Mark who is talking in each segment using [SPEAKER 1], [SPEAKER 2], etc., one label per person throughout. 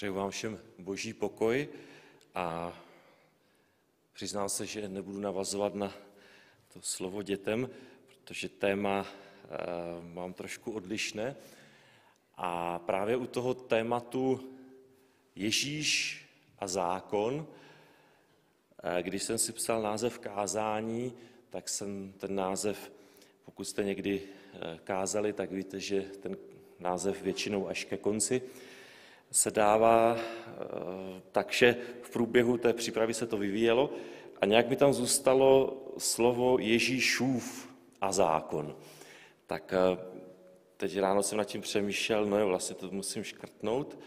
[SPEAKER 1] Přeju vám všem boží pokoj a přiznám se, že nebudu navazovat na to slovo dětem, protože téma eh, mám trošku odlišné. A právě u toho tématu Ježíš a zákon, eh, když jsem si psal název kázání, tak jsem ten název, pokud jste někdy eh, kázali, tak víte, že ten název většinou až ke konci se dává, eh, takže v průběhu té přípravy se to vyvíjelo a nějak mi tam zůstalo slovo Ježíšův a zákon. Tak eh, teď ráno jsem nad tím přemýšlel, no jo, vlastně to musím škrtnout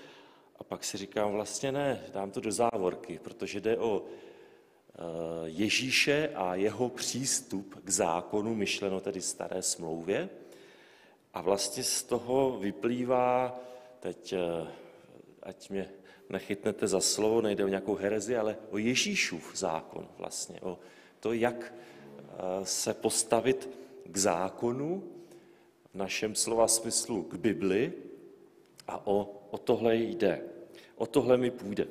[SPEAKER 1] a pak si říkám, vlastně ne, dám to do závorky, protože jde o eh, Ježíše a jeho přístup k zákonu, myšleno tedy staré smlouvě. A vlastně z toho vyplývá, teď ať mě nechytnete za slovo, nejde o nějakou herezi, ale o Ježíšův zákon vlastně, o to, jak eh, se postavit k zákonu, v našem slova smyslu k Bibli, a o, o tohle jde. O tohle mi půjde.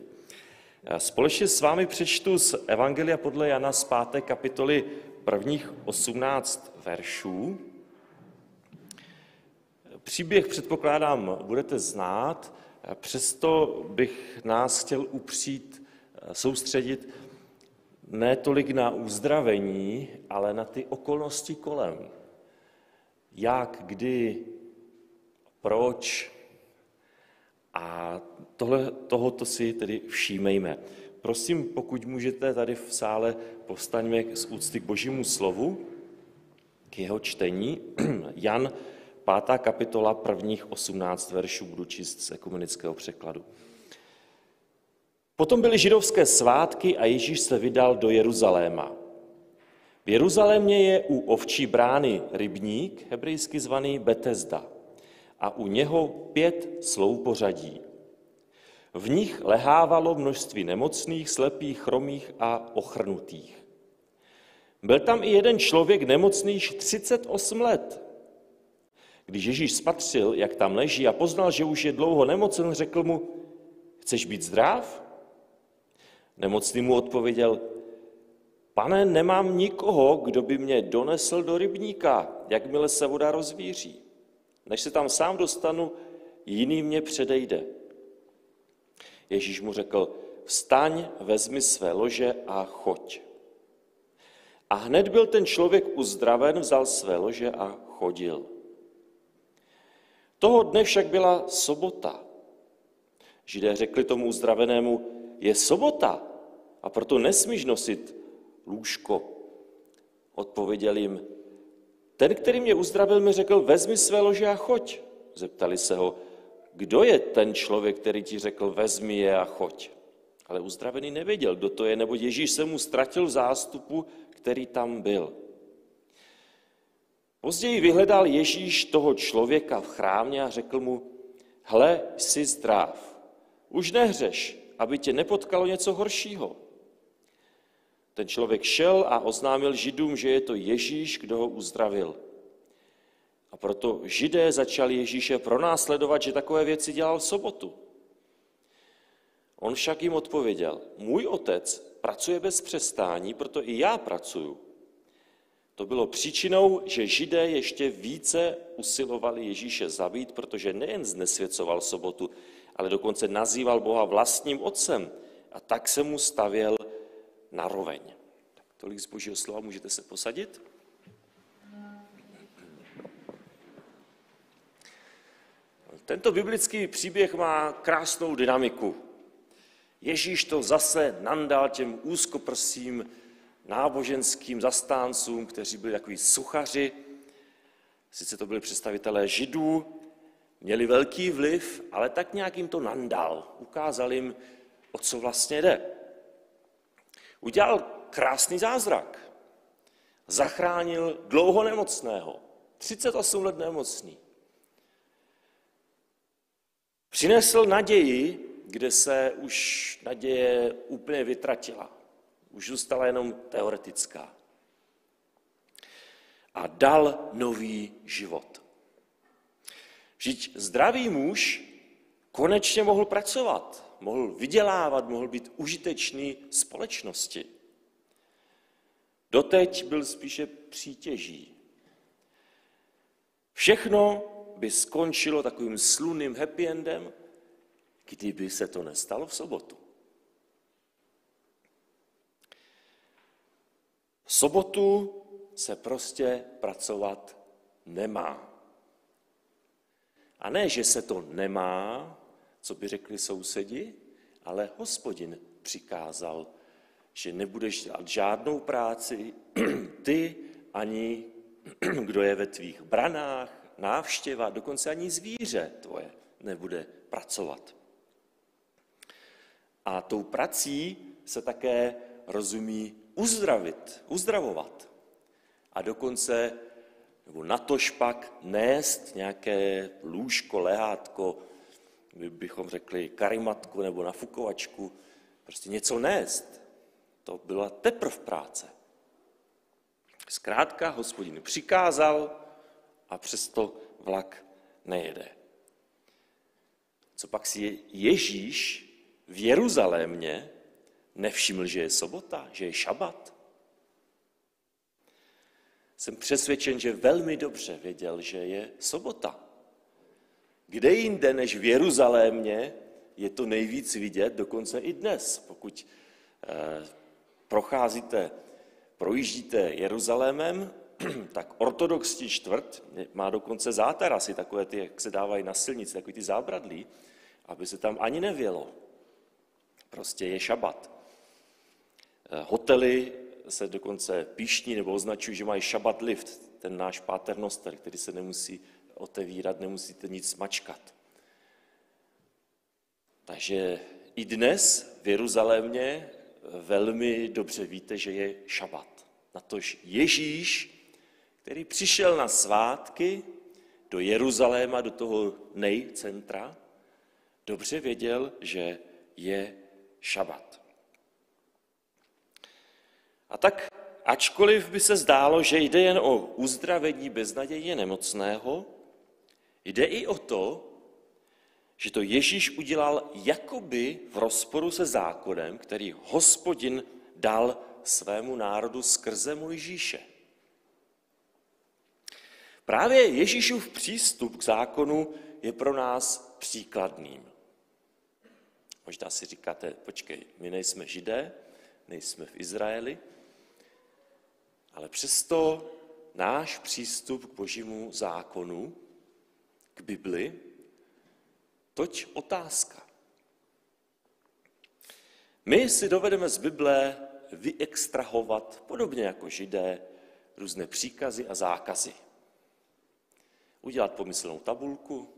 [SPEAKER 1] Společně s vámi přečtu z Evangelia podle Jana z 5. kapitoly prvních 18 veršů. Příběh, předpokládám, budete znát. Přesto bych nás chtěl upřít, eh, soustředit ne tolik na uzdravení, ale na ty okolnosti kolem. Jak, kdy, proč. A tohle, tohoto si tedy všímejme. Prosím, pokud můžete tady v sále, povstaňme z úcty k božímu slovu, k jeho čtení. Jan Pátá kapitola prvních 18 veršů budu číst z ekumenického překladu. Potom byly židovské svátky a Ježíš se vydal do Jeruzaléma. V Jeruzalémě je u ovčí brány rybník, hebrejsky zvaný Betesda, a u něho pět sloupořadí. V nich lehávalo množství nemocných, slepých, chromých a ochrnutých. Byl tam i jeden člověk nemocný 38 let. Když Ježíš spatřil, jak tam leží a poznal, že už je dlouho nemocen, řekl mu, chceš být zdrav? Nemocný mu odpověděl, pane, nemám nikoho, kdo by mě donesl do rybníka, jakmile se voda rozvíří. Než se tam sám dostanu, jiný mě předejde. Ježíš mu řekl, vstaň, vezmi své lože a choď. A hned byl ten člověk uzdraven, vzal své lože a chodil. Toho dne však byla sobota. Židé řekli tomu uzdravenému, je sobota a proto nesmíš nosit lůžko. Odpověděl jim, ten, který mě uzdravil, mi řekl, vezmi své lože a choď. Zeptali se ho, kdo je ten člověk, který ti řekl, vezmi je a choď. Ale uzdravený nevěděl, kdo to je, nebo Ježíš se mu ztratil v zástupu, který tam byl. Později vyhledal Ježíš toho člověka v chrámě a řekl mu, hle, jsi zdrav, už nehřeš, aby tě nepotkalo něco horšího. Ten člověk šel a oznámil Židům, že je to Ježíš, kdo ho uzdravil. A proto Židé začali Ježíše pronásledovat, že takové věci dělal v sobotu. On však jim odpověděl, můj otec pracuje bez přestání, proto i já pracuju. To bylo příčinou, že židé ještě více usilovali Ježíše zabít, protože nejen znesvěcoval sobotu, ale dokonce nazýval Boha vlastním otcem a tak se mu stavěl na roveň. Tak tolik z božího slova, můžete se posadit? Tento biblický příběh má krásnou dynamiku. Ježíš to zase nandal těm úzkoprsým náboženským zastáncům, kteří byli takový suchaři, sice to byli představitelé židů, měli velký vliv, ale tak nějak jim to nandal, ukázal jim, o co vlastně jde. Udělal krásný zázrak. Zachránil dlouho nemocného, 38 let nemocný. Přinesl naději, kde se už naděje úplně vytratila už zůstala jenom teoretická. A dal nový život. Vždyť zdravý muž konečně mohl pracovat, mohl vydělávat, mohl být užitečný společnosti. Doteď byl spíše přítěží. Všechno by skončilo takovým sluným happy endem, kdyby se to nestalo v sobotu. Sobotu se prostě pracovat nemá. A ne, že se to nemá, co by řekli sousedi, ale hospodin přikázal, že nebudeš dělat žádnou práci, ty ani kdo je ve tvých branách, návštěva, dokonce ani zvíře tvoje nebude pracovat. A tou prací se také rozumí uzdravit, uzdravovat. A dokonce, nebo natož pak nést nějaké lůžko, lehátko, my bychom řekli karimatku nebo nafukovačku, prostě něco nést. To byla teprv práce. Zkrátka hospodin přikázal a přesto vlak nejede. Co pak si Ježíš v Jeruzalémě nevšiml, že je sobota, že je šabat? Jsem přesvědčen, že velmi dobře věděl, že je sobota. Kde jinde než v Jeruzalémě je to nejvíc vidět, dokonce i dnes. Pokud eh, procházíte, projíždíte Jeruzalémem, tak ortodoxní čtvrt má dokonce zátarasy, takové ty, jak se dávají na silnici, takové ty zábradlí, aby se tam ani nevělo. Prostě je šabat. Eh, hotely se dokonce píšní nebo označují, že mají šabat lift, ten náš paternoster, který se nemusí otevírat, nemusíte nic mačkat. Takže i dnes v Jeruzalémě velmi dobře víte, že je šabat. Natož Ježíš, který přišel na svátky do Jeruzaléma, do toho nejcentra, dobře věděl, že je šabat. A tak, ačkoliv by se zdálo, že jde jen o uzdravení beznadějně nemocného, jde i o to, že to Ježíš udělal jakoby v rozporu se zákonem, který hospodin dal svému národu skrze Mojžíše. Právě Ježíšův přístup k zákonu je pro nás příkladným. Možná si říkáte, počkej, my nejsme židé, nejsme v Izraeli, ale přesto náš přístup k božímu zákonu, k Bibli, toť otázka. My si dovedeme z Bible vyextrahovat, podobně jako židé, různé příkazy a zákazy. Udělat pomyslnou tabulku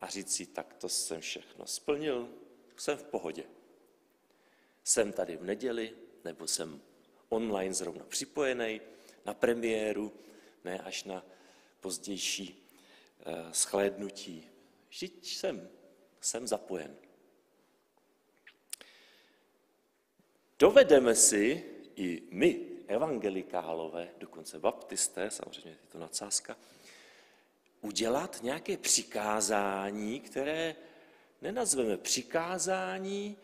[SPEAKER 1] a říct si, tak to jsem všechno splnil, jsem v pohodě. Jsem tady v neděli, nebo jsem online zrovna připojený na premiéru, ne až na pozdější uh, schlédnutí. Vždyť jsem, jsem zapojen. Dovedeme si i my, evangelikálové, dokonce baptisté, samozřejmě je to nadsázka, udělat nějaké přikázání, které nenazveme přikázání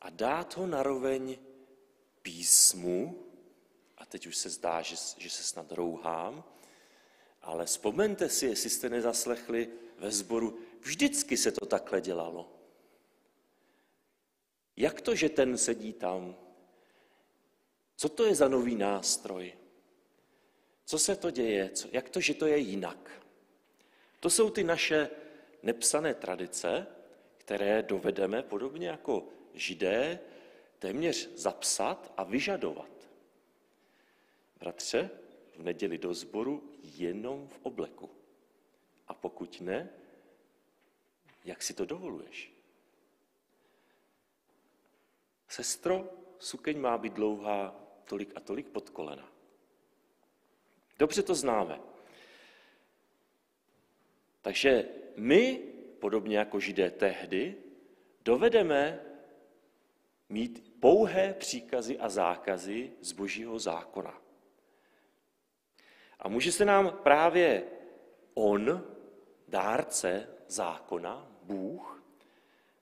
[SPEAKER 1] a dát ho naroveň písmu, a teď už se zdá, že, že se snad rouhám, ale vzpomeňte si, jestli jste nezaslechli ve sboru, vždycky se to takhle dělalo. Jak to, že ten sedí tam? Co to je za nový nástroj? Co se to děje? Co, jak to, že to je jinak? To jsou ty naše nepsané tradice, které dovedeme podobně jako židé téměř zapsat a vyžadovat. Bratře, v neděli do sboru jenom v obleku. A pokud ne, jak si to dovoluješ? Sestro, sukeň má být dlouhá tolik a tolik pod kolena. Dobře to známe. Takže my podobně jako židé tehdy, dovedeme mít pouhé příkazy a zákazy z božího zákona. A může se nám právě on, dárce zákona, Bůh,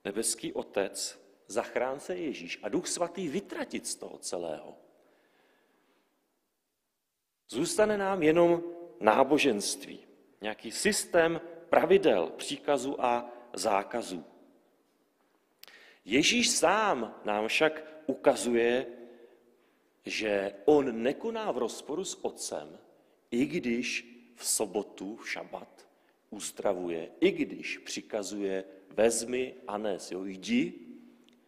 [SPEAKER 1] nebeský Otec, zachránce Ježíš a Duch Svatý vytratit z toho celého. Zůstane nám jenom náboženství, nějaký systém pravidel, příkazů a zákazů. Ježíš sám nám však ukazuje, že on nekoná v rozporu s otcem, i když v sobotu, v šabat, uzdravuje, i když přikazuje vezmi a nes, jo, jdi,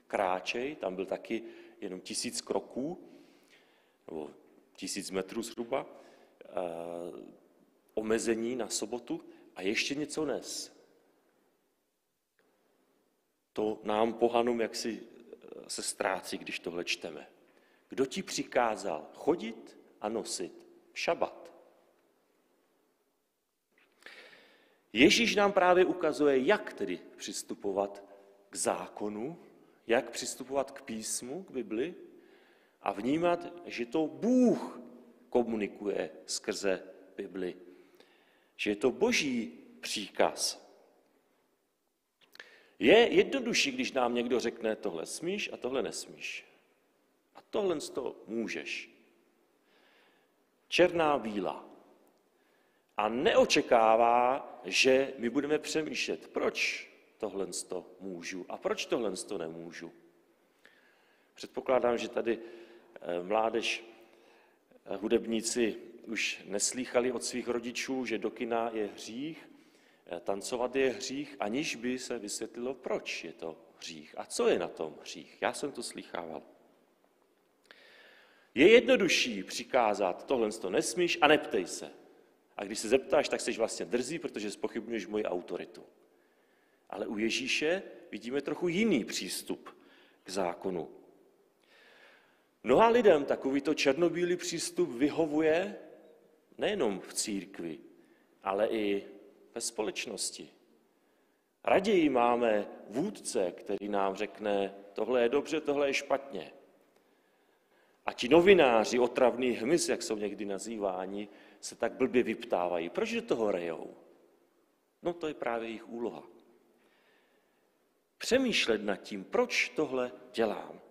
[SPEAKER 1] kráčej, tam byl taky jenom tisíc kroků, nebo tisíc metrů zhruba, eh, omezení na sobotu a ještě něco nes. To nám pohanům jaksi eh, se ztrácí, když tohle čteme. Kdo ti přikázal chodit a nosit šabat? Ježíš nám právě ukazuje, jak tedy přistupovat k zákonu, jak přistupovat k písmu, k Bibli a vnímat, že to Bůh komunikuje skrze Bibli. Že je to boží příkaz. Je jednodušší, když nám někdo řekne, tohle smíš a tohle nesmíš. A tohle z toho můžeš. Černá bílá. A neočekává, že my budeme přemýšlet, proč tohle z toho můžu a proč tohle toho nemůžu. Předpokládám, že tady eh, mládež, eh, hudebníci už neslýchali od svých rodičů, že do kina je hřích, tancovat je hřích, aniž by se vysvětlilo, proč je to hřích a co je na tom hřích. Já jsem to slýchával. Je jednodušší přikázat, tohle to nesmíš a neptej se. A když se zeptáš, tak jsi vlastně drzí, protože spochybňuješ moji autoritu. Ale u Ježíše vidíme trochu jiný přístup k zákonu. Mnoha lidem takovýto černobílý přístup vyhovuje nejenom v církvi, ale i ve společnosti. Raději máme vůdce, který nám řekne, tohle je dobře, tohle je špatně. A ti novináři, otravný hmyz, jak jsou někdy nazýváni, se tak blbě vyptávají. Proč do toho rejou? No to je právě jejich úloha. Přemýšlet nad tím, proč tohle dělám.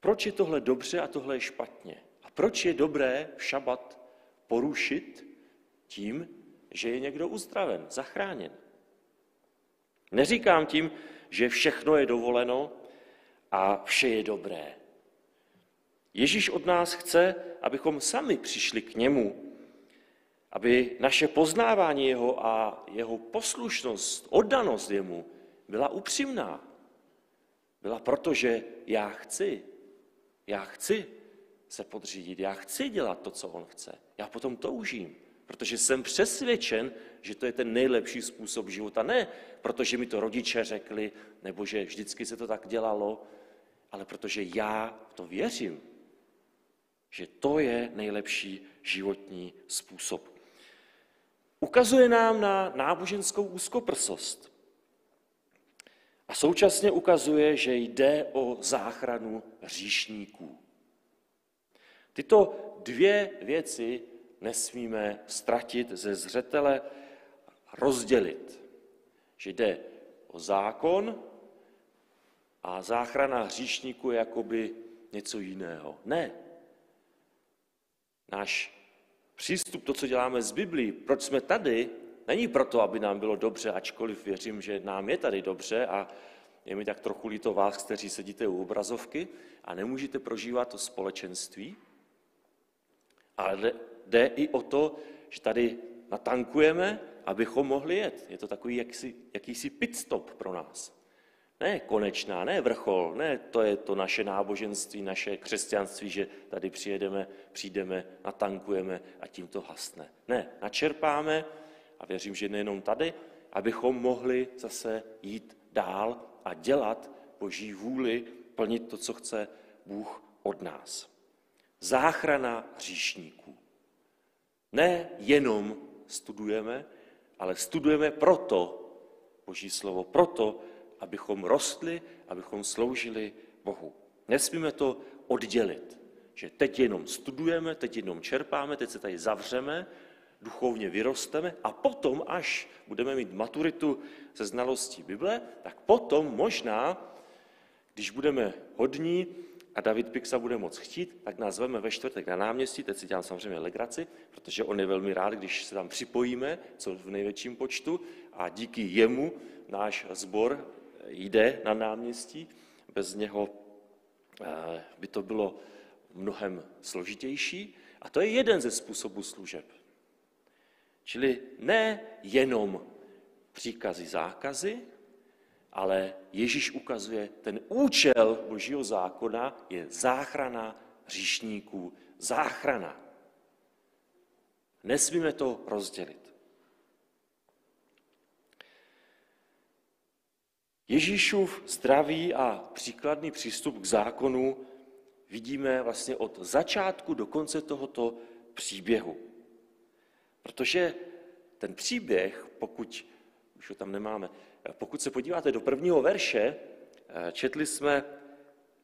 [SPEAKER 1] Proč je tohle dobře a tohle je špatně. A proč je dobré v šabat porušit tím, že je někdo uzdraven, zachráněn. Neříkám tím, že všechno je dovoleno a vše je dobré. Ježíš od nás chce, abychom sami přišli k němu, aby naše poznávání jeho a jeho poslušnost, oddanost jemu byla upřímná. Byla proto, že já chci, já chci se podřídit, já chci dělat to, co on chce. Já potom toužím, protože jsem přesvědčen, že to je ten nejlepší způsob života. Ne protože mi to rodiče řekli, nebo že vždycky se to tak dělalo, ale protože já to věřím, že to je nejlepší životní způsob. Ukazuje nám na náboženskou úzkoprsost. A současně ukazuje, že jde o záchranu říšníků. Tyto dvě věci nesmíme ztratit ze zřetele, rozdělit. Že jde o zákon a záchrana hříšníků je jakoby něco jiného. Ne. Náš přístup, to, co děláme z Biblii, proč jsme tady, není proto, aby nám bylo dobře, ačkoliv věřím, že nám je tady dobře a je mi tak trochu líto vás, kteří sedíte u obrazovky a nemůžete prožívat to společenství, ale jde i o to, že tady natankujeme, abychom mohli jet. Je to takový jaksi, jakýsi pit stop pro nás. Ne konečná, ne vrchol, ne to je to naše náboženství, naše křesťanství, že tady přijedeme, přijdeme, natankujeme a tím to hasne. Ne, načerpáme a věřím, že nejenom tady, abychom mohli zase jít dál a dělat Boží vůli, plnit to, co chce Bůh od nás. Záchrana hříšníků. Ne jenom studujeme, ale studujeme proto Boží slovo, proto, abychom rostli, abychom sloužili Bohu. Nesmíme to oddělit, že teď jenom studujeme, teď jenom čerpáme, teď se tady zavřeme duchovně vyrosteme a potom, až budeme mít maturitu ze znalostí Bible, tak potom možná, když budeme hodní a David Pixa bude moc chtít, tak nás veme ve čtvrtek na náměstí, teď si dělám samozřejmě legraci, protože on je velmi rád, když se tam připojíme, co v největším počtu, a díky jemu náš sbor jde na náměstí. Bez něho eh, by to bylo mnohem složitější. A to je jeden ze způsobů služeb. Čili ne jenom příkazy, zákazy, ale Ježíš ukazuje, ten účel Božího zákona je záchrana říšníků, záchrana. Nesmíme to rozdělit. Ježíšův zdravý a příkladný přístup k zákonu vidíme vlastně od začátku do konce tohoto příběhu. Protože ten příběh, pokud už ho tam nemáme, pokud se podíváte do prvního verše, četli jsme,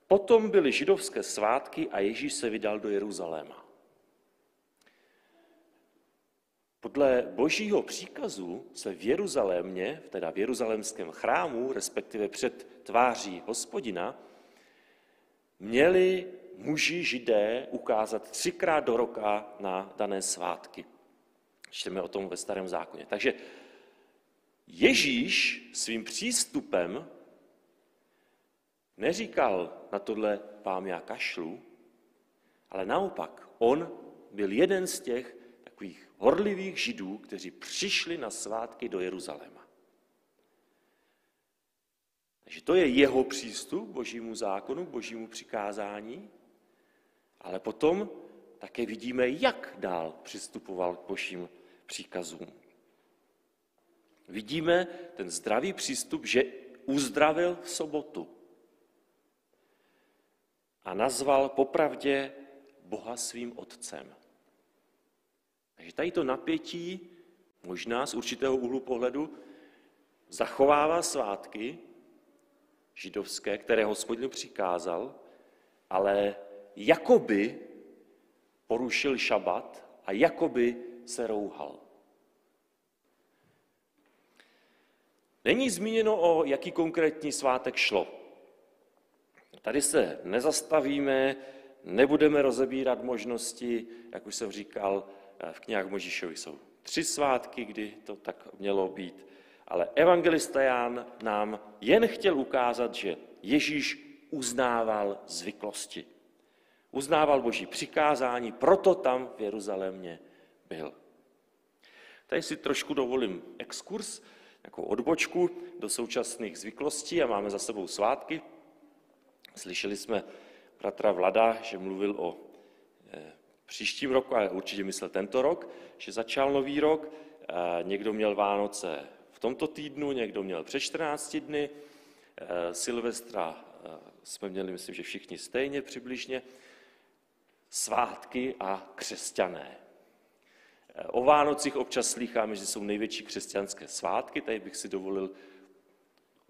[SPEAKER 1] potom byly židovské svátky a Ježíš se vydal do Jeruzaléma. Podle božího příkazu se v Jeruzalémě, teda v jeruzalémském chrámu, respektive před tváří hospodina, měli muži židé ukázat třikrát do roka na dané svátky. Čteme o tom ve starém zákoně. Takže Ježíš svým přístupem neříkal na tohle vám já kašlu, ale naopak, on byl jeden z těch takových horlivých židů, kteří přišli na svátky do Jeruzaléma. Takže to je jeho přístup k božímu zákonu, k božímu přikázání, ale potom také vidíme, jak dál přistupoval k božím příkazům. Vidíme ten zdravý přístup, že uzdravil v sobotu a nazval popravdě Boha svým otcem. Takže tady to napětí, možná z určitého úhlu pohledu, zachovává svátky židovské, které hospodin přikázal, ale jakoby porušil šabat a jakoby se rouhal. Není zmíněno, o jaký konkrétní svátek šlo. Tady se nezastavíme, nebudeme rozebírat možnosti, jak už jsem říkal, v knihách Možíšovi jsou tři svátky, kdy to tak mělo být, ale evangelista Ján nám jen chtěl ukázat, že Ježíš uznával zvyklosti. Uznával boží přikázání, proto tam v Jeruzalémě byl. Tady si trošku dovolím exkurs, jako odbočku do současných zvyklostí a máme za sebou svátky. Slyšeli jsme bratra Vlada, že mluvil o eh, příštím roku, ale určitě myslel tento rok, že začal nový rok. Eh, někdo měl Vánoce v tomto týdnu, někdo měl před 14 dny. Eh, Silvestra jsme měli, myslím, že všichni stejně přibližně. Svátky a křesťané. O Vánocích občas slycháme, že jsou největší křesťanské svátky. Tady bych si dovolil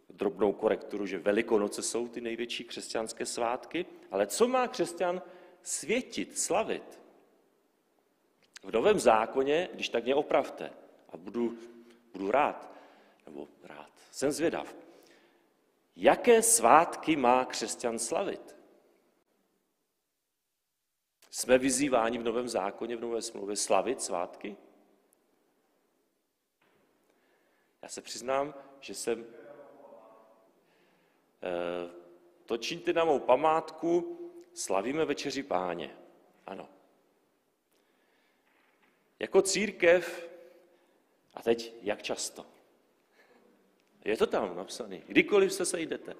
[SPEAKER 1] drobnou korekturu, že Velikonoce jsou ty největší křesťanské svátky. Ale co má křesťan světit, slavit? V Novém zákoně, když tak mě opravte, a budu, budu rád, nebo rád, jsem zvědav, jaké svátky má křesťan slavit? Jsme vyzýváni v Novém zákoně, v Nové smlouvě slavit svátky? Já se přiznám, že jsem... Eh, to na mou památku, slavíme večeři páně. Ano. Jako církev, a teď jak často? Je to tam napsané. Kdykoliv se sejdete.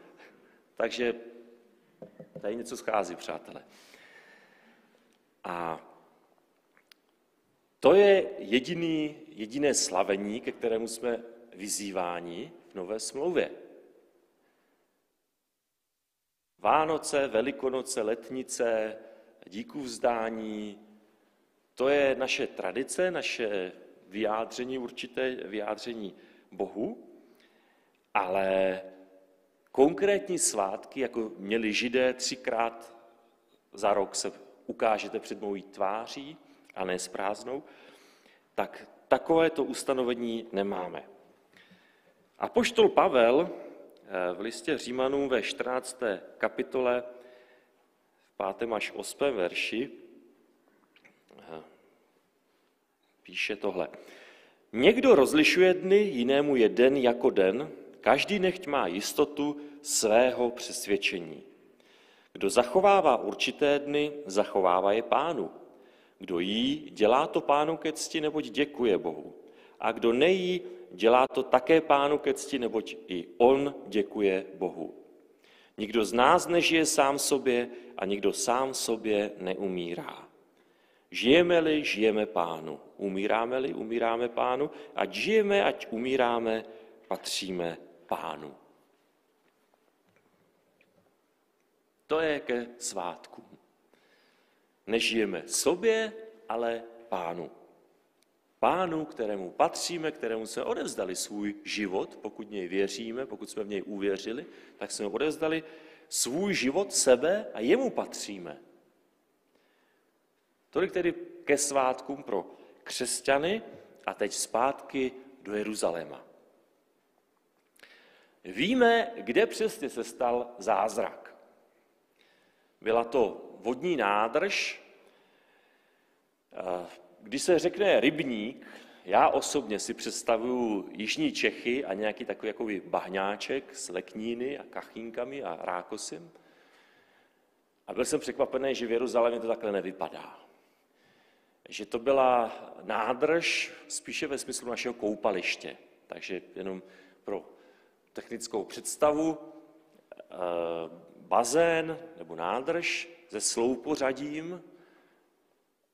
[SPEAKER 1] Takže tady něco schází, přátelé. A to je jediný, jediné slavení, ke kterému jsme vyzýváni v Nové smlouvě. Vánoce, Velikonoce, Letnice, díku vzdání, to je naše tradice, naše vyjádření, určité vyjádření Bohu, ale konkrétní svátky, jako měli židé třikrát za rok se ukážete před mojí tváří a ne s prázdnou, tak takovéto ustanovení nemáme. A poštol Pavel eh, v listě Římanům ve 14. kapitole v 5. až 8. verši eh, píše tohle. Někdo rozlišuje dny, jinému je den jako den, každý nechť má jistotu svého přesvědčení. Kdo zachovává určité dny, zachovává je pánu. Kdo jí, dělá to pánu ke cti, neboť děkuje Bohu. A kdo nejí, dělá to také pánu ke cti, neboť i on děkuje Bohu. Nikdo z nás nežije sám sobě a nikdo sám sobě neumírá. Žijeme-li, žijeme pánu. Umíráme-li, umíráme pánu. Ať žijeme, ať umíráme, patříme pánu. To je ke svátku. Nežijeme sobě, ale pánu. Pánu, kterému patříme, kterému jsme odevzdali svůj život, pokud něj věříme, pokud jsme v něj uvěřili, tak jsme odevzdali svůj život sebe a jemu patříme. Tolik tedy ke svátkům pro křesťany a teď zpátky do Jeruzaléma. Víme, kde přesně se stal zázrak. Byla to vodní nádrž. Když se řekne rybník, já osobně si představuju Jižní Čechy a nějaký takový jako bahňáček s lekníny a kachínkami a rákosem. A byl jsem překvapený, že v Jeruzalémě to takhle nevypadá. Že to byla nádrž spíše ve smyslu našeho koupaliště. Takže jenom pro technickou představu, eh, bazén nebo nádrž se sloupořadím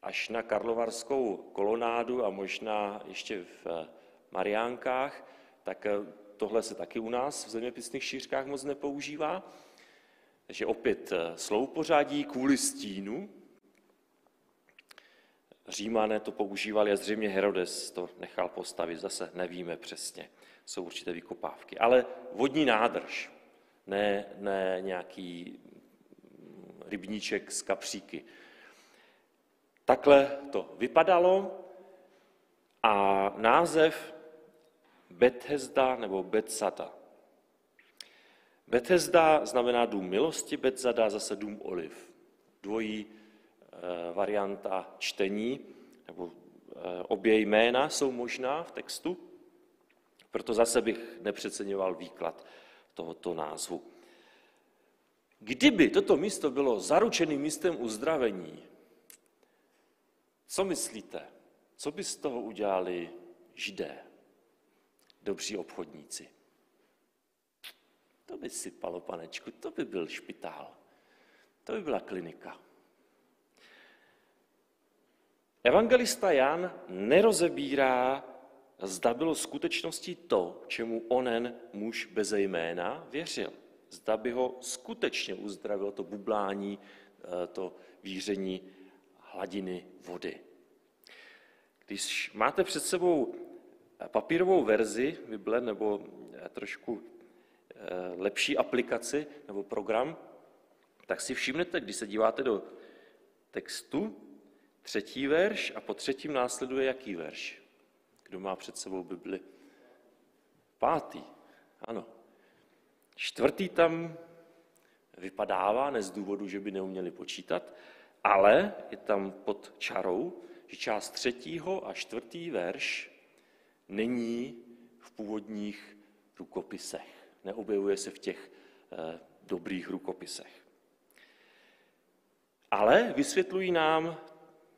[SPEAKER 1] až na Karlovarskou kolonádu a možná ještě v eh, Mariánkách, tak eh, tohle se taky u nás v zeměpisných šířkách moc nepoužívá. Takže opět sloupořadí kvůli stínu. Římané to používali a zřejmě Herodes to nechal postavit, zase nevíme přesně jsou určité vykopávky. Ale vodní nádrž, ne, ne nějaký rybníček z kapříky. Takhle to vypadalo a název Bethesda nebo Bethsada. Bethesda znamená dům milosti, Bethsada zase dům oliv. Dvojí e, varianta čtení, nebo e, obě jména jsou možná v textu. Proto zase bych nepřeceňoval výklad tohoto názvu. Kdyby toto místo bylo zaručeným místem uzdravení, co myslíte? Co by z toho udělali židé, dobří obchodníci? To by sypalo, panečku, to by byl špitál, to by byla klinika. Evangelista Jan nerozebírá zda bylo skutečností to, čemu onen muž bez jména věřil. Zda by ho skutečně uzdravilo to bublání, eh, to víření hladiny vody. Když máte před sebou papírovou verzi Bible nebo eh, trošku eh, lepší aplikaci nebo program, tak si všimnete, když se díváte do textu, třetí verš a po třetím následuje jaký verš? Kdo má před sebou Bibli? Pátý, ano. Čtvrtý tam vypadává, ne z důvodu, že by neuměli počítat, ale je tam pod čarou, že část třetího a čtvrtý verš není v původních rukopisech. Neobjevuje se v těch eh, dobrých rukopisech. Ale vysvětlují nám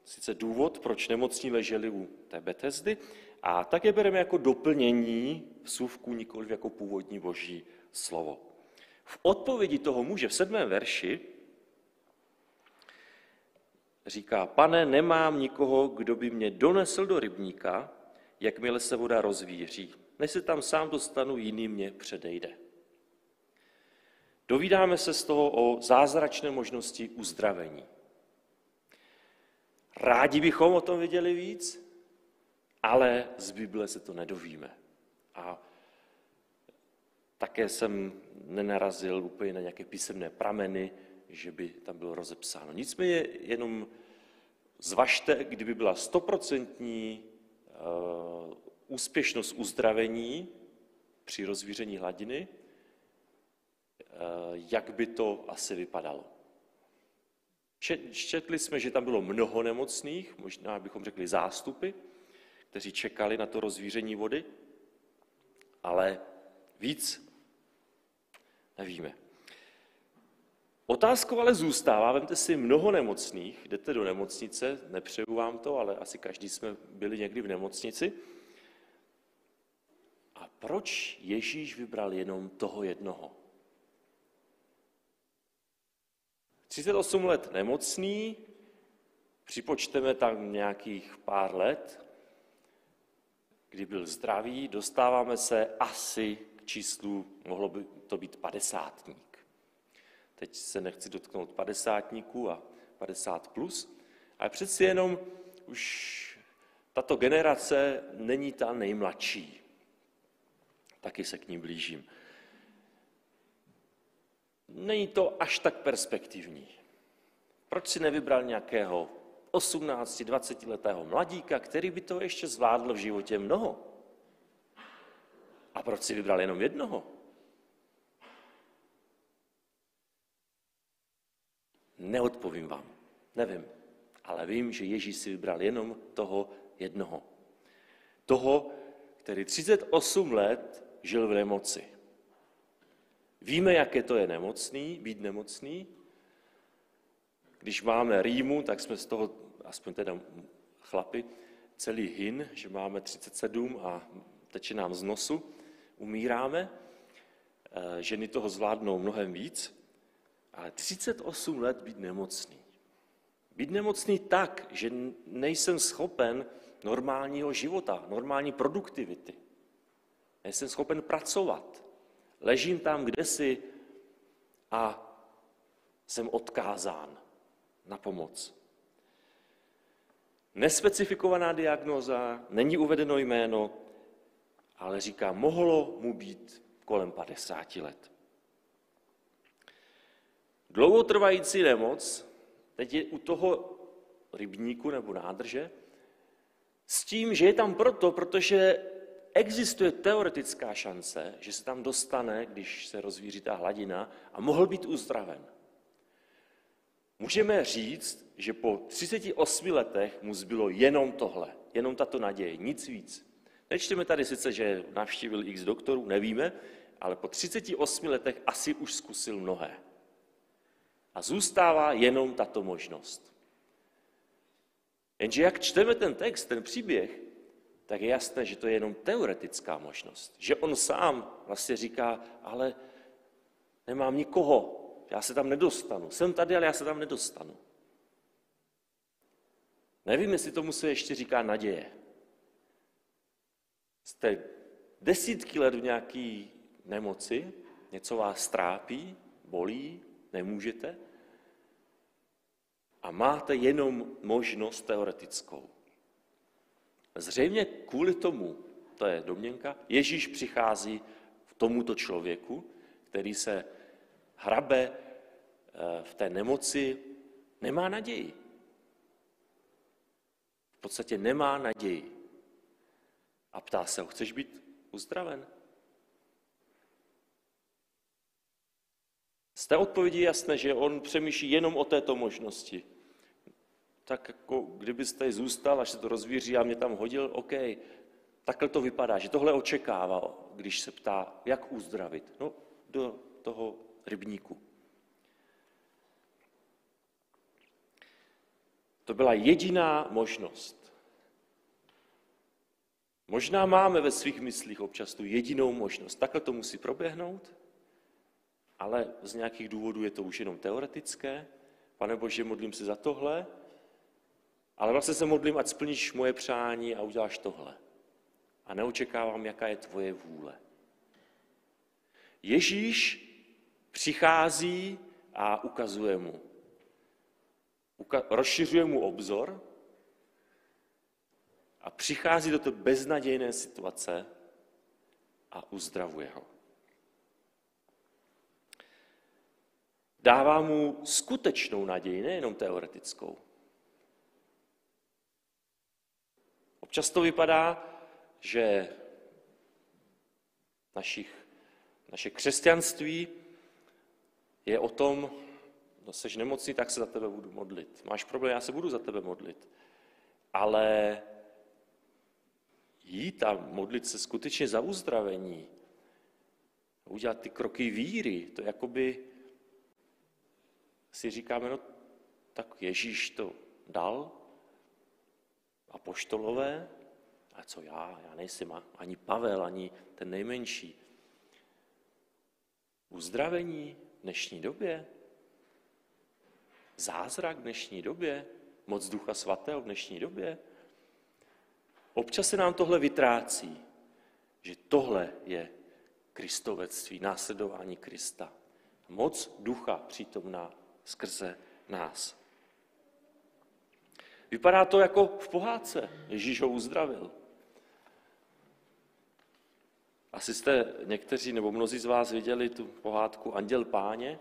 [SPEAKER 1] sice důvod, proč nemocní leželi u té Betesdy, a tak je bereme jako doplnění vsuvku, nikoli jako původní boží slovo. V odpovědi toho muže v sedmém verši říká, pane, nemám nikoho, kdo by mě donesl do rybníka, jakmile se voda rozvíří. Než se tam sám dostanu, jiný mě předejde. Dovídáme se z toho o zázračné možnosti uzdravení. Rádi bychom o tom věděli víc, ale z Bible se to nedovíme. A také jsem nenarazil úplně na nějaké písemné prameny, že by tam bylo rozepsáno. Nicméně jenom zvažte, kdyby byla stoprocentní eh, úspěšnost uzdravení při rozvíření hladiny, eh, jak by to asi vypadalo. Četli jsme, že tam bylo mnoho nemocných, možná bychom řekli zástupy, kteří čekali na to rozvíření vody, ale víc nevíme. Otázkou ale zůstává, vemte si mnoho nemocných, jdete do nemocnice, nepřeju vám to, ale asi každý jsme byli někdy v nemocnici. A proč Ježíš vybral jenom toho jednoho? 38 let nemocný, připočteme tam nějakých pár let, kdy byl zdravý, dostáváme se asi k číslu, mohlo by to být padesátník. Teď se nechci dotknout padesátníků a 50 plus, ale přeci jenom už tato generace není ta nejmladší. Taky se k ní blížím. Není to až tak perspektivní. Proč si nevybral nějakého 18-20 letého mladíka, který by to ještě zvládl v životě mnoho? A proč si vybral jenom jednoho? Neodpovím vám, nevím, ale vím, že Ježíš si vybral jenom toho jednoho. Toho, který 38 let žil v nemoci. Víme, jaké to je nemocný, být nemocný. Když máme rýmu, tak jsme z toho, aspoň teda chlapi, celý hin, že máme 37 a teče nám z nosu, umíráme. Eh, ženy toho zvládnou mnohem víc, ale 38 let být nemocný. Být nemocný tak, že nejsem schopen normálního života, normální produktivity. Nejsem schopen pracovat. Ležím tam kdesi a jsem odkázán na pomoc. Nespecifikovaná diagnóza, není uvedeno jméno, ale říká, mohlo mu být kolem 50 let. Dlouhotrvající nemoc, teď je u toho rybníku nebo nádrže, s tím, že je tam proto, protože existuje teoretická šance, že se tam dostane, když se rozvíří ta hladina, a mohl být uzdraven. Můžeme říct, že po 38 letech mu zbylo jenom tohle, jenom tato naděje, nic víc. Nečteme tady sice, že navštívil x doktorů, nevíme, ale po 38 letech asi už zkusil mnohé. A zůstává jenom tato možnost. Jenže jak čteme ten text, ten příběh, tak je jasné, že to je jenom teoretická možnost. Že on sám vlastně říká, ale nemám nikoho, já se tam nedostanu. Jsem tady, ale já se tam nedostanu. Nevím, jestli tomu se ještě říká naděje. Jste desítky let v nějaké nemoci, něco vás trápí, bolí, nemůžete a máte jenom možnost teoretickou. Zřejmě kvůli tomu, to je domněnka, Ježíš přichází k tomuto člověku, který se hrabe eh, v té nemoci, nemá naději. V podstatě nemá naději. A ptá se ho, chceš být uzdraven? Z té odpovědi je jasné, že on přemýšlí jenom o této možnosti tak jako kdybyste zůstal, až se to rozvíří a mě tam hodil, OK, takhle to vypadá, že tohle očekává, když se ptá, jak uzdravit. No, do toho rybníku. To byla jediná možnost. Možná máme ve svých myslích občas tu jedinou možnost. Takhle to musí proběhnout, ale z nějakých důvodů je to už jenom teoretické. Pane Bože, modlím se za tohle, ale vlastně se modlím, ať splníš moje přání a uděláš tohle. A neočekávám, jaká je tvoje vůle. Ježíš přichází a ukazuje mu. Uka- rozšiřuje mu obzor a přichází do té beznadějné situace a uzdravuje ho. Dává mu skutečnou naději, nejenom teoretickou. Občas to vypadá, že našich, naše křesťanství je o tom, no seš nemocný, tak se za tebe budu modlit. Máš problém, já se budu za tebe modlit. Ale jít a modlit se skutečně za uzdravení, udělat ty kroky víry, to jakoby si říkáme, no tak Ježíš to dal, a poštolové, a co já, já nejsem ani Pavel, ani ten nejmenší. Uzdravení dnešní době, zázrak v dnešní době, moc Ducha Svatého v dnešní době. Občas se nám tohle vytrácí, že tohle je kristovectví, následování Krista. Moc Ducha přítomná skrze nás. Vypadá to jako v pohádce. Ježíš ho uzdravil. Asi jste někteří nebo mnozí z vás viděli tu pohádku Anděl páně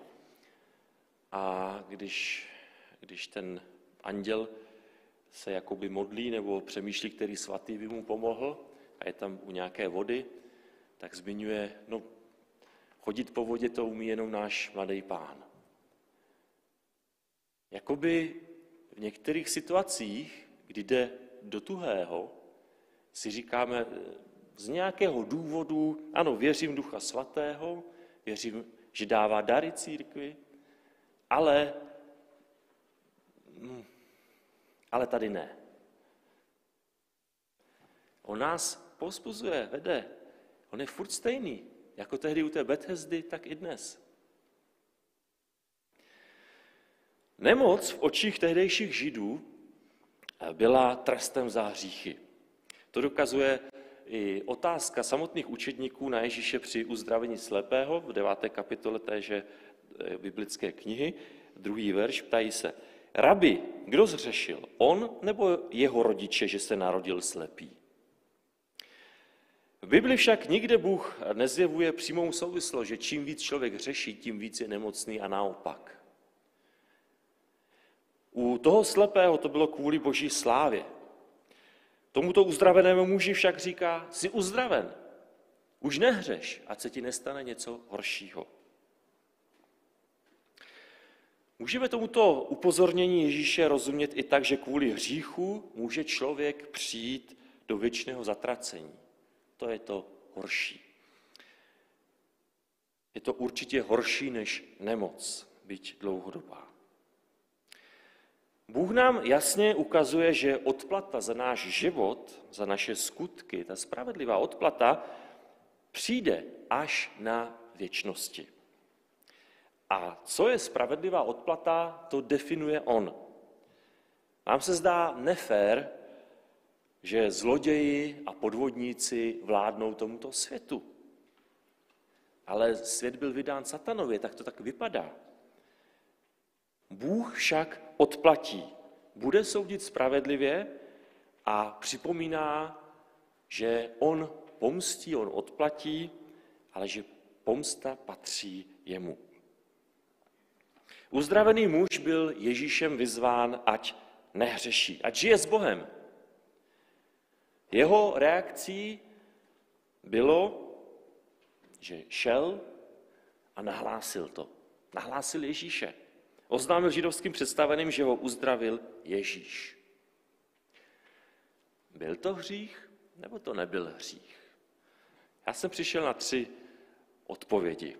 [SPEAKER 1] a když, když ten anděl se jakoby modlí nebo přemýšlí, který svatý by mu pomohl a je tam u nějaké vody, tak zmiňuje, no chodit po vodě to umí jenom náš mladý pán. Jakoby v některých situacích, kdy jde do tuhého, si říkáme z nějakého důvodu, ano, věřím Ducha Svatého, věřím, že dává dary církvi, ale, hm, ale tady ne. On nás pospuzuje, vede. On je furt stejný, jako tehdy u té Bethesdy, tak i dnes. Nemoc v očích tehdejších židů byla trestem za hříchy. To dokazuje i otázka samotných učedníků na Ježíše při uzdravení slepého v deváté kapitole téže e, biblické knihy, druhý verš, ptají se, Rabi, kdo zřešil, on nebo jeho rodiče, že se narodil slepý? V Bibli však nikde Bůh nezjevuje přímou souvislost, že čím víc člověk řeší, tím víc je nemocný a naopak. U toho slepého to bylo kvůli boží slávě. Tomuto uzdravenému muži však říká, jsi uzdraven, už nehřeš, ať se ti nestane něco horšího. Můžeme tomuto upozornění Ježíše rozumět i tak, že kvůli hříchu může člověk přijít do věčného zatracení. To je to horší. Je to určitě horší než nemoc, byť dlouhodobá. Bůh nám jasně ukazuje, že odplata za náš život, za naše skutky, ta spravedlivá odplata, přijde až na věčnosti. A co je spravedlivá odplata, to definuje on. Nám se zdá nefér, že zloději a podvodníci vládnou tomuto světu. Ale svět byl vydán satanově, tak to tak vypadá. Bůh však odplatí, bude soudit spravedlivě a připomíná, že on pomstí, on odplatí, ale že pomsta patří jemu. Uzdravený muž byl Ježíšem vyzván, ať nehřeší, ať žije s Bohem. Jeho reakcí bylo, že šel a nahlásil to. Nahlásil Ježíše. Oznámil židovským představeným, že ho uzdravil Ježíš. Byl to hřích, nebo to nebyl hřích? Já jsem přišel na tři odpovědi.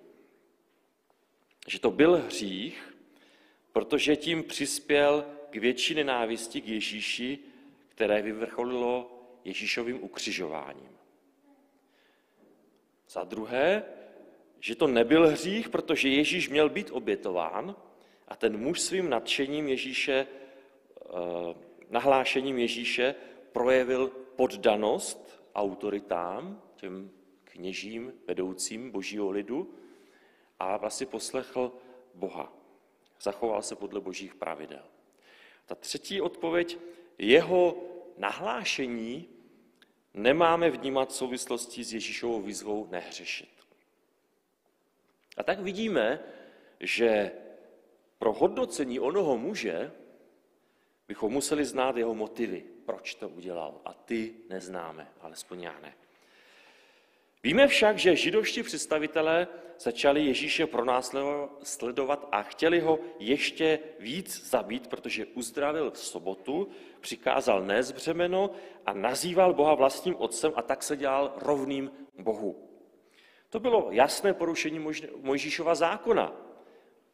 [SPEAKER 1] Že to byl hřích, protože tím přispěl k větší nenávisti k Ježíši, které vyvrcholilo Ježíšovým ukřižováním. Za druhé, že to nebyl hřích, protože Ježíš měl být obětován, a ten muž svým nadšením Ježíše, eh, nahlášením Ježíše projevil poddanost autoritám, těm kněžím, vedoucím božího lidu a vlastně poslechl Boha. Zachoval se podle božích pravidel. Ta třetí odpověď, jeho nahlášení nemáme vnímat v souvislosti s Ježíšovou výzvou nehřešit. A tak vidíme, že pro hodnocení onoho muže bychom museli znát jeho motivy, proč to udělal. A ty neznáme, alespoň já ne. Víme však, že židovští představitelé začali Ježíše pronásledovat a chtěli ho ještě víc zabít, protože uzdravil v sobotu, přikázal nést břemeno a nazýval Boha vlastním otcem a tak se dělal rovným Bohu. To bylo jasné porušení Mojžíšova zákona.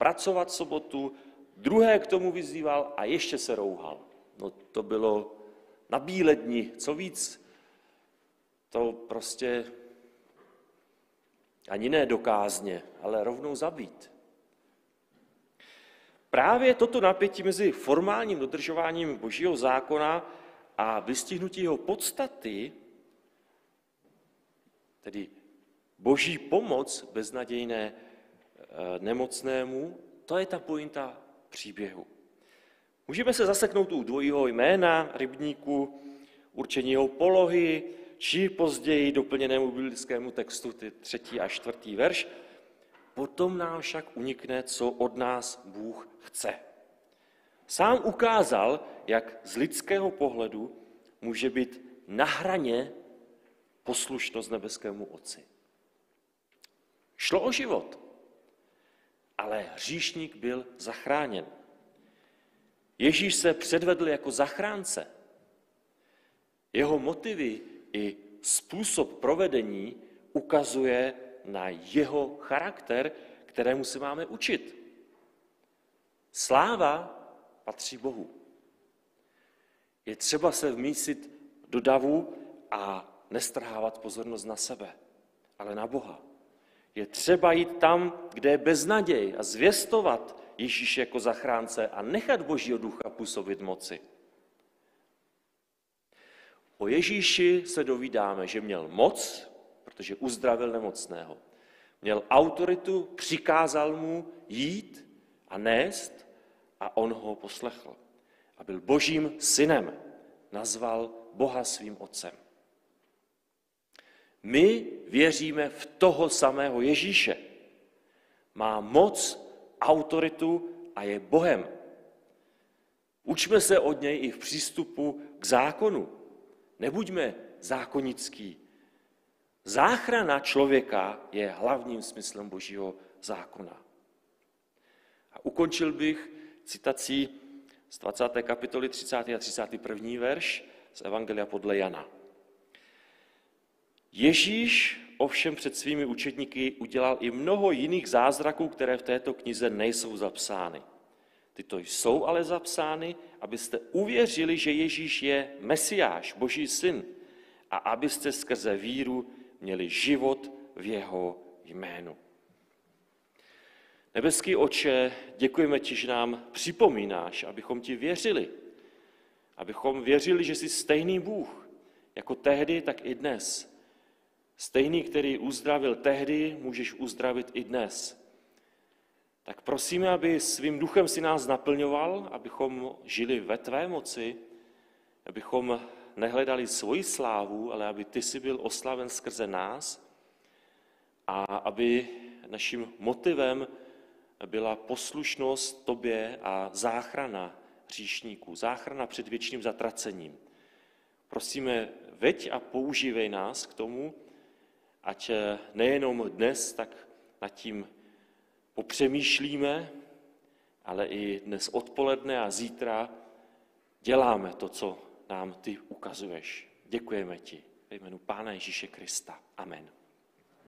[SPEAKER 1] Pracovat sobotu, druhé k tomu vyzýval a ještě se rouhal. No to bylo na bílé dni, co víc. To prostě ani ne dokázně, ale rovnou zabít. Právě toto napětí mezi formálním dodržováním božího zákona a vystihnutí jeho podstaty, tedy boží pomoc beznadějné nemocnému, to je ta pointa příběhu. Můžeme se zaseknout u dvojího jména rybníku, určení jeho polohy, či později doplněnému biblickému textu, ty třetí a čtvrtý verš, potom nám však unikne, co od nás Bůh chce. Sám ukázal, jak z lidského pohledu může být na hraně poslušnost nebeskému Otci. Šlo o život, ale hříšník byl zachráněn. Ježíš se předvedl jako zachránce. Jeho motivy i způsob provedení ukazuje na jeho charakter, kterému se máme učit. Sláva patří Bohu. Je třeba se vmísit do davu a nestrhávat pozornost na sebe, ale na Boha. Je třeba jít tam, kde je beznaděj a zvěstovat Ježíš jako zachránce a nechat Božího ducha působit moci. O Ježíši se dovídáme, že měl moc, protože uzdravil nemocného. Měl autoritu, přikázal mu jít a nést a on ho poslechl. A byl božím synem. Nazval Boha svým otcem. My věříme v toho samého Ježíše. Má moc, autoritu a je Bohem. Učme se od něj i v přístupu k zákonu. Nebuďme zákonický. Záchrana člověka je hlavním smyslem Božího zákona. A ukončil bych citací z 20. kapitoly 30. a 31. verš z Evangelia podle Jana. Ježíš ovšem před svými učedníky udělal i mnoho jiných zázraků, které v této knize nejsou zapsány. Tyto jsou ale zapsány, abyste uvěřili, že Ježíš je Mesiáš, Boží syn, a abyste skrze víru měli život v jeho jménu. Nebeský oče, děkujeme ti, že nám připomínáš, abychom ti věřili. Abychom věřili, že jsi stejný Bůh, jako tehdy, tak i dnes. Stejný, který uzdravil tehdy, můžeš uzdravit i dnes. Tak prosíme, aby svým duchem si nás naplňoval, abychom žili ve tvé moci, abychom nehledali svoji slávu, ale aby ty si byl oslaven skrze nás a aby naším motivem byla poslušnost tobě a záchrana hříšníků, záchrana před věčným zatracením. Prosíme, veď a používej nás k tomu, ať nejenom dnes, tak nad tím popřemýšlíme, ale i dnes odpoledne a zítra děláme to, co nám ty ukazuješ. Děkujeme ti ve jménu Pána Ježíše Krista. Amen.